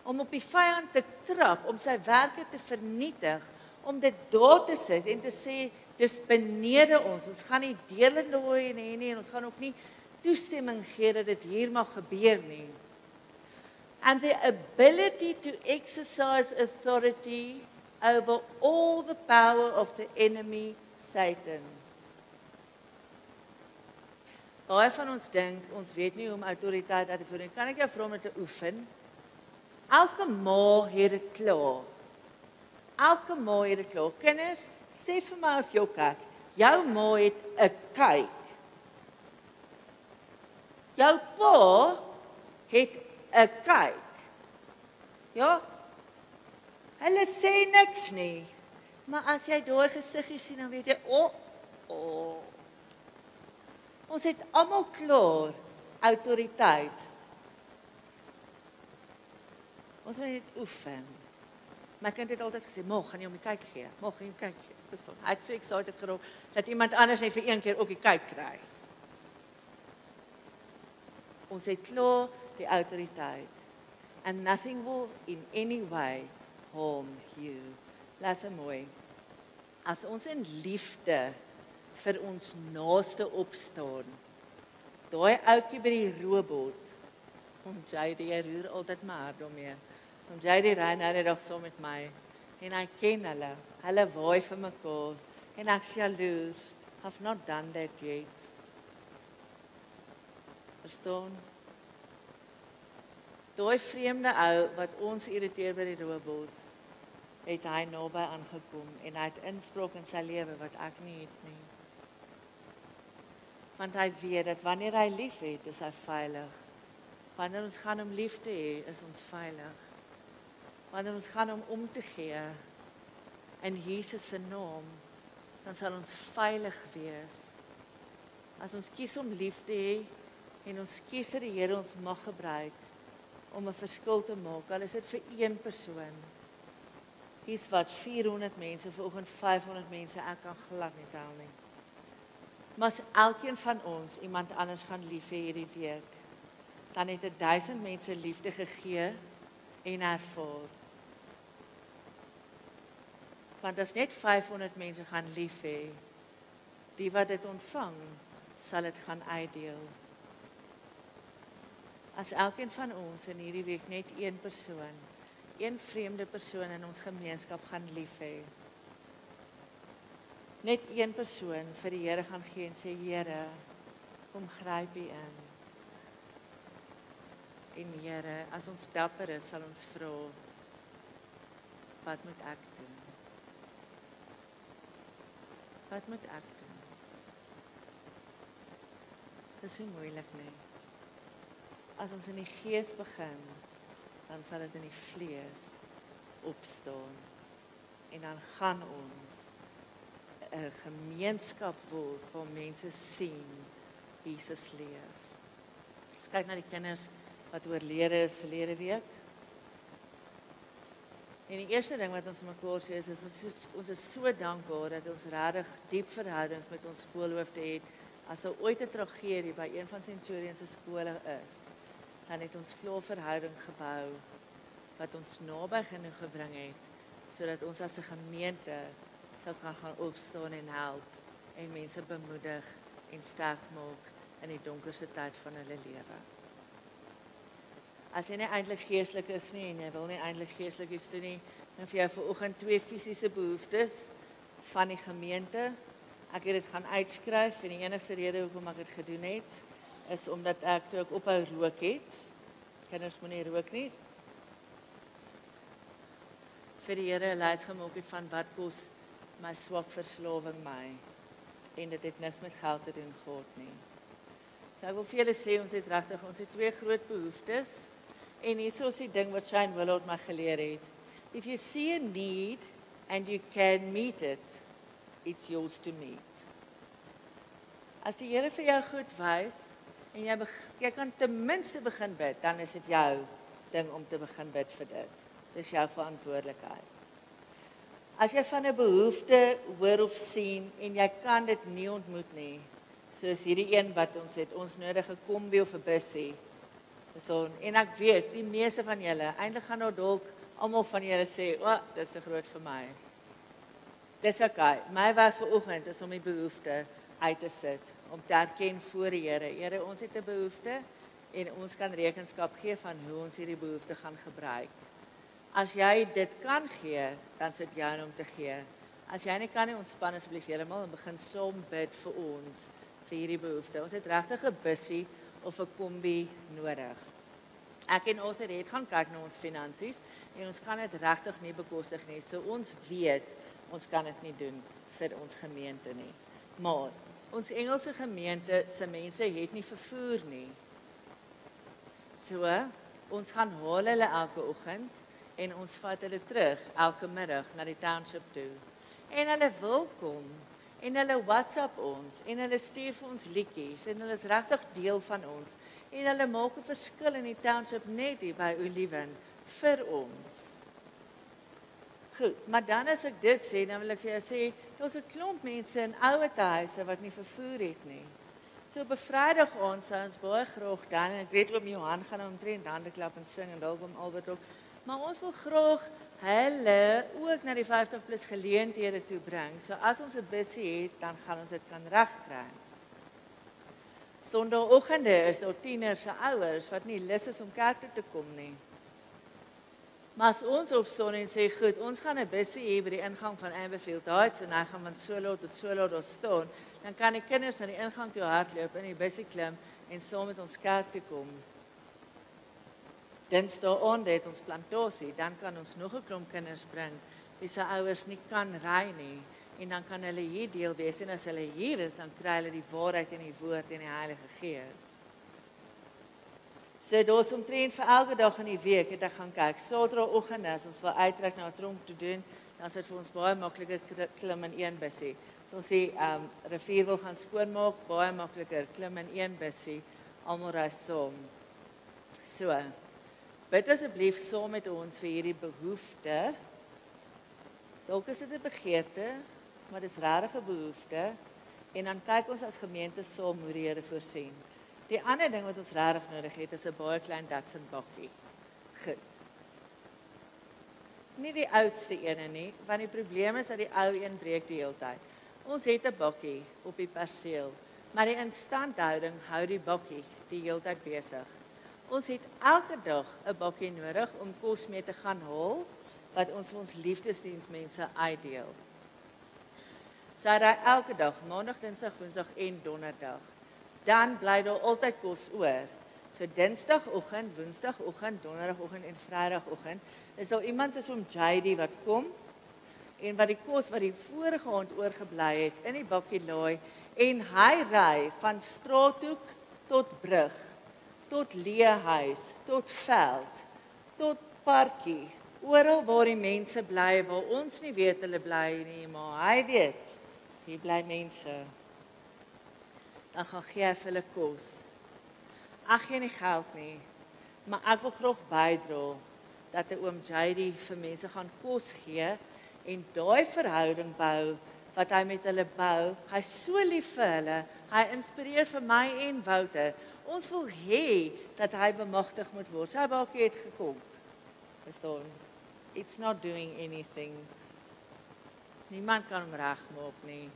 Om op die vyand te trap, om sy werke te vernietig, om dit daar te sit en te sê dis benede ons. Ons gaan nie dele nooi nie nie en ons gaan ook nie toestemming gee dat dit hier mag gebeur nie. And the ability to exercise authority over all the power of the enemy Satan. Baie van ons dink ons weet nie hoe om autoriteit uit te voer nie. Kan ek jou vra om dit te oefen? Elke ma het dit klaar. Elke ma het dit klaar. Kinders, sê vir my of jou kyk. Jou ma het 'n kyk. Jou pa het 'n kyk. Ja? Hulle sê niks nie. Maar as jy daai gesiggie sien dan weet jy, o, oh, o. Oh. Ons het almal klaar autoriteit. Ons moet dit oefen. My kind het altyd gesê, "Mag, gaan jy om die kyk gee? Mag jy kyk gee?" Beson. Hy het so excited geraak dat iemand anders net vir een keer ook die kyk kry. Ons het klaar die autoriteit. And nothing will in any way harm you. Laat mooi. As ons in liefde vir ons naaste opstaan. Daai ouetjie by die robot. Om jy die roer altyd my hart om mee. Om jy die ry nou net nog so met my. En hy ken hulle. Hulle waai vir mekaar. En ek sê jaloers. Have not done that yet. Verstaan? Daai vreemde ou wat ons irriteer by die robot het hy naby aangekom en hy het inspraak in sy lewe wat ek nie het nie. Want hy weet dat wanneer hy liefhet, is hy veilig. Wanneer ons gaan om lief te hê, is ons veilig wanneer ons gaan om om te gee in Jesus se naam, dan sal ons veilig wees. As ons kies om lief te hê en ons kies dat die Here ons mag gebruik om 'n verskil te maak, al is dit vir een persoon. Hier's wat 400 mense vanoggend 500 mense ek kan glad nie tel nie. Maar as elkeen van ons iemand anders gaan lief hê hierdie week, dan het 1000 mense liefde gegee en ervaar want as net 500 mense gaan lief hê die wat dit ontvang sal dit gaan uitdeel as elkeen van ons in hierdie week net een persoon een vreemde persoon in ons gemeenskap gaan lief hê net een persoon vir die Here gaan gee en sê Here kom gryp U in en Here as ons dapper is sal ons vra wat moet ek doen Wat moet ek doen? Dit is moeilik nie. As ons in die gees begin, dan sal dit in die vlees opstaan. En dan gaan ons 'n gemeenskap word waar mense sien Jesus leef. Ons kyk na die kinders wat oorlede is verlede week. En die eerste ding wat ons mekaar sê is, is ons is, ons is so dankbaar dat ons regtig diep verhoudings met ons skoolhoofde het. As daar ooit 'n tragedie by een van Centurion se skole is, dan het ons klaar verhouding gebou wat ons naby genoeg gebring het sodat ons as 'n gemeente sou kan gaan opstaan en help en mense bemoedig en sterk maak in die donkerste tyd van hulle lewe as jy nie eintlik geestelik is nie en jy wil nie eintlik geestelik is toe nie, dan vir jou vanoggend twee fisiese behoeftes van die gemeente. Ek het dit gaan uitskryf en die enigste rede hoekom ek dit gedoen het is omdat ek toe ek ophou rook het. Kinders moenie rook nie. Vir die Here lys gemaak het van wat kos my swak verslawing my en dit het niks met geld te doen gehad nie. So ek wil vir julle sê ons het regtig ons het twee groot behoeftes. En hier is die ding wat Shane Willard my geleer het. If you see a need and you can meet it, it's yours to meet. As die Here vir jou goed wys en jy jy kan ten minste begin bid, dan is dit jou ding om te begin bid vir dit. Dis jou verantwoordelikheid. As jy van 'n behoefte hoor of sien en jy kan dit nie ontmoet nie, soos hierdie een wat ons het, ons nodige kombi of 'n busie So en ek weet die meeste van julle eintlik gaan nou dalk almal van julle sê, "O, oh, dis te groot vir my." Dis okay. My werk vir oggend is om die behoefte uit te sit, om te erken voor die Here. Here, ons het 'n behoefte en ons kan rekenskap gee van hoe ons hierdie behoefte gaan gebruik. As jy dit kan gee, dan sit jy om te gee. As jy nie kan nie, ontspan asseblief heeltemal en begin som bid vir ons vir hierdie behoefte. Ons het regtig 'n bussie of 'n kombi nodig. Ek en Arthur het gaan kyk na ons finansies en ons kan dit regtig nie bekostig nie. So ons weet ons kan dit nie doen vir ons gemeente nie. Maar ons Engelse gemeente se mense het nie vervoer nie. So ons gaan haal hulle elke oggend en ons vat hulle terug elke middag na die township toe. En hulle wil kom en hulle WhatsApp ons en hulle stuur vir ons liedjies en hulle is regtig deel van ons en hulle maak 'n verskil in die township net hier by Oliven vir ons. Goed, maar dan as ek dit sê, dan wil ek vir jou sê, daar's 'n klomp mense in ouer huise wat nie vervoer het nie. So op 'n Vrydag aand sou ons baie graag dan en ek weet oom Johan gaan omtrent hande klap en sing en dalk oom Albert ook, maar ons wil graag hulle ook na die 50 plus geleenthede toe bring. So as ons 'n bussie het, dan gaan ons dit kan regkry. Sondagoggende is daar tieners se ouers wat nie lus is om kerk toe te kom nie. Maar as ons op son en sê goed, ons gaan 'n bussie hê by die ingang van Amberfield Heights en hy gaan van Solo tot Solo daar staan, dan kan die kinders aan die ingang toe hardloop in die bussie klim en saam met ons kerk toe kom. Dinsdae aand het ons plantasie, dan kan ons nog 'n klomp kinders bring wie se ouers nie kan ry nie en dan kan hulle hier deel wees en as hulle hier is dan kry hulle die waarheid in die woord en die Heilige Gees. So daar's omtrent vir elke dag in die week het ek gaan kyk. Saterdagoggend as ons wil uittrek na 'n tronk te doen, dan is dit vir ons baie makliker klim in een bussie. So ons sê ehm um, rivier wil gaan skoonmaak, baie makliker klim in een bussie, almal ry saam. So Bid asseblief saam met ons vir hierdie behoefte. Dalk is dit 'n begeerte, maar dis regtig 'n behoefte en dan kyk ons as gemeente saam hoe die Here voorsien. Die ander ding wat ons regtig nodig het is 'n baie klein Datsun bakkie. Goed. Nie die oudste ene nie, want die probleem is dat die ou een breek die hele tyd. Ons het 'n bakkie op die perseel, maar die instandhouding hou die bakkie die hele tyd besig. Ons het elke dag 'n bakkie nodig om kos mee te gaan haal wat ons vir ons liefdesdiensmense uitdeel. So dat elke dag, maandag, dinsdag, woensdag en donderdag, dan bly daar altyd kos oor. So dinsdagoggend, woensdagoggend, donderdagoggend en vrydagoggend is daar iemand soos om JD wat kom en wat die kos wat die vorige aand oorgebly het in die bakkie laai en hy ry van straathoek tot brug tot leehuis, tot veld, tot parkie, oral waar die mense bly waar ons nie weet hulle bly nie, maar hy weet hier bly mense. Dan gaan gee hy hulle kos. Ag gee nie geld nie, maar ek wil graag bydra dat 'n oom JD vir mense gaan kos gee en daai verhouding bou wat hy met hulle bou. Hy's so lief vir hulle. Hy inspireer vir my en Wouter Ons wil hê dat hy bemagtig moet word. Sy bakkie het gekom. Verstaan? It's not doing anything. Niemand kan hom regmaak nie.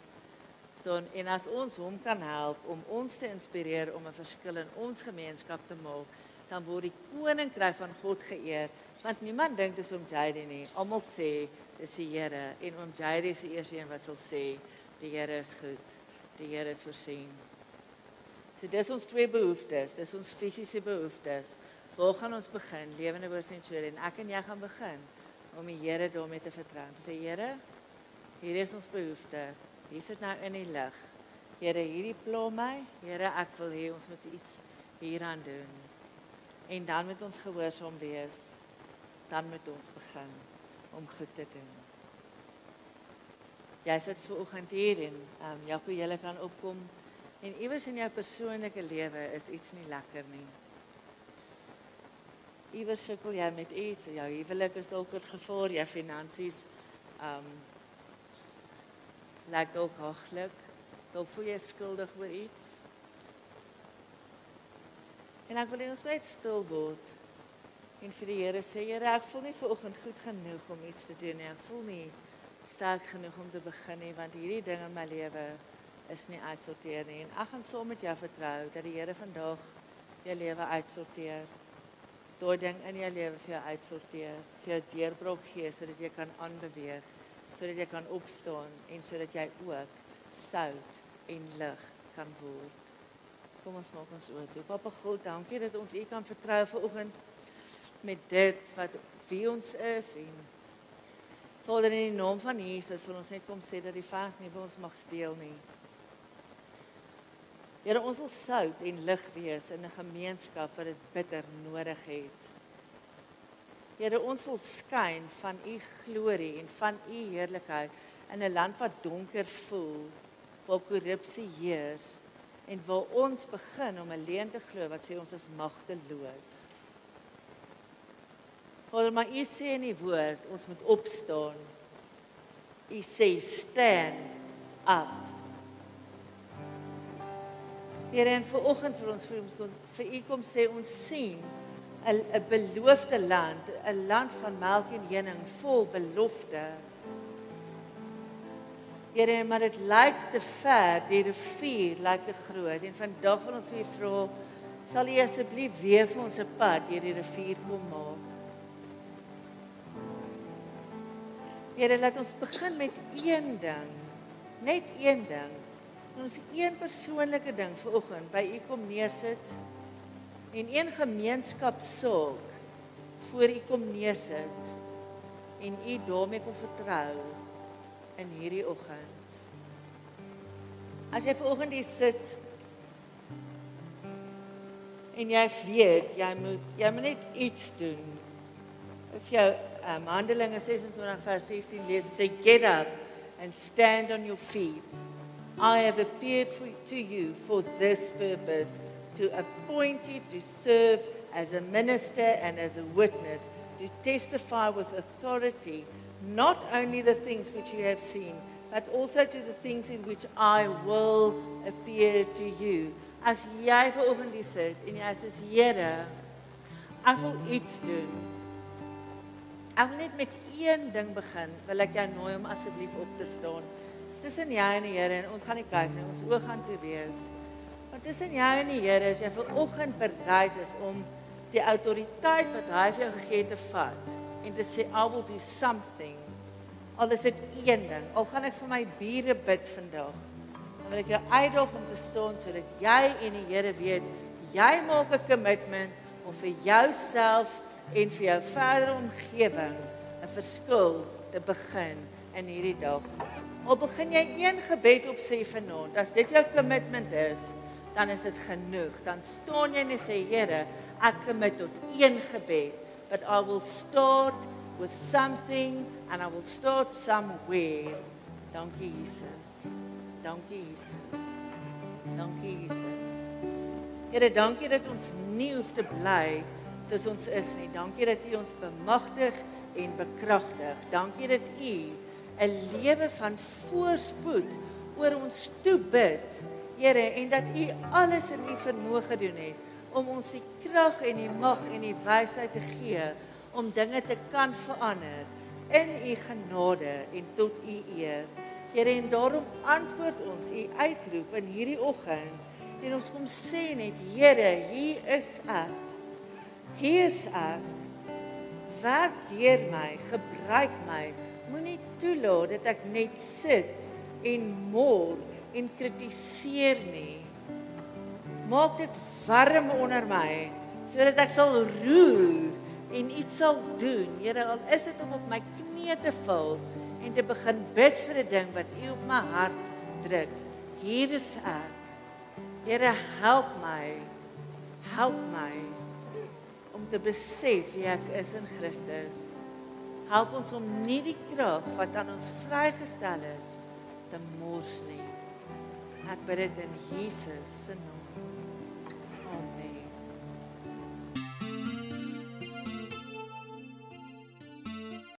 So en as ons hom kan help om ons te inspireer om 'n verskil in ons gemeenskap te maak, dan word die koninkryk van God geëer. Want niemand dink dis om Jade nie. Almal sê dis die Here en om Jade is die eerste een wat sal sê die Here is goed. Die Here het voorsien. So dis ons twee behoeftes, dis ons fisiese behoeftes. Waar gaan ons begin? Lewende woord sensuele en ek en jy gaan begin om die Here daarmee te vertrou. Sê Here, hier is ons behoefte. Hier sit nou in die lig. Here, hierdie pla my. Here, ek wil hê ons moet iets hieraan doen. En dan moet ons gehoorsaam wees. Dan moet ons begin om goed te doen. Jy sit ver oggend hier en ehm um, Jaco, jy kan opkom. En iewers in jou persoonlike lewe is iets nie lekker nie. Iewers sukkel jy met iets, jou huwelik is dalk in gevaar, jou finansies um lyk dalk haglik, dalk voel jy skuldig oor iets. En ek wil hê ons moet stil word en vir die Here sê, Here, ek voel nie vanoggend goed genoeg om iets te doen nie. Ek voel nie sterk genoeg om te begin nie want hierdie ding in my lewe is nie uitsorteer nie en ek gaan saam met jou vertrou dat die Here vandag jou lewe uitsorteer. Daai ding in jou lewe vir jou uitsorteer, vir jou deurbrok gee sodat jy kan aanbeweeg, sodat jy kan opstaan en sodat jy ook sout en lig kan word. Kom ons maak ons oop. Papa God, dankie dat ons U kan vertrou vanoggend met dit wat wie ons is en Vader in die naam van Jesus wil ons net kom sê dat die vyand nie by ons mag steel nie. Here ons wil sout en lig wees in 'n gemeenskap wat dit bitter nodig het. Here ons wil skyn van u glorie en van u heerlikheid in 'n land wat donker voel, waar korrupsie heers en waar ons begin om 'n leuen te glo wat sê ons is magteloos. Vader, maar U sê in die woord, ons moet opstaan. U sê stand up. Here en vir oggend vir ons vir ons kom vir U kom sê ons sien 'n 'n beloofde land, 'n land van melk en honing vol belofte. Here, maar dit lyk te ver, die rivier lyk te groot en vandag wil ons vir u vra, sal u asseblief weer vir ons 'n pad deur die rivier kom maak? Here, laat ons begin met een ding. Net een ding. Ons een persoonlike ding vir oggend by u kom neersit en een gemeenskap saak voor u kom neersit en u daarmee kom vertrou in hierdie oggend. As jy ver oggend hier sit en jy weet jy moet jy moet net iets doen. If jou um, Handelinge 26 vers 16 lees, sê get up and stand on your feet. I have appeared for, to you for this purpose to appoint you to serve as a minister and as a witness to testify with authority not only the things which you have seen, but also to the things in which I will appear to you. As jy vanoggend hier sit en jy sê Here, ek wil iets doen. Ek wil net met een ding begin. Wil ek jou nooi om asseblief op te staan. Dis tussen jy en die Here en ons gaan nie kyk nie. Ons oë gaan toe wees. Tussen jy en die Here is jy vanoggend bereid is om die autoriteit wat hy vir jou gegee het te vat en te sê I will do something. Al is dit een ding. Al gaan ek vir my bure bid vandag. Dan wil ek jou uitdaag om te staan sodat jy en die Here weet jy maak 'n commitment om vir jouself en vir jou verdere omgewing 'n verskil te begin in hierdie dag. Al begin jy een gebed op sê vanaand, as dit jou commitment is, dan is dit genoeg. Dan staan jy en sê Here, ek commit tot een gebed but I will start with something and I will start somewhere. Dankie Jesus. Dankie Jesus. Dankie Jesus. Here, dankie dat ons nie hoef te bly soos ons is nie. Dankie dat U ons bemagtig en bekragtig. Dankie dat U 'n lewe van voorspoed oor ons toe bid. Here, en dat U alles in U vermoë gedoen het om ons die krag en die mag en die wysheid te gee om dinge te kan verander in u genade en tot u eer. Here en daarom antwoord ons u uitroep in hierdie oggend en ons kom sê net Here, hier is ek. Hier is ek. Werk deur my, gebruik my. Moenie toelaat dat ek net sit en mor en kritiseer nie maak dit warm onder my sodat ek sal roer en iets sal doen. Here, al is dit om op my knieë te val en te begin bid vir 'n ding wat U op my hart druk. Hier is ek. Here, help my. Help my om te besef wie ek is in Christus. Help ons om nie die krag wat aan ons vrygestel is te mors nie. Bid dit in Jesus naam.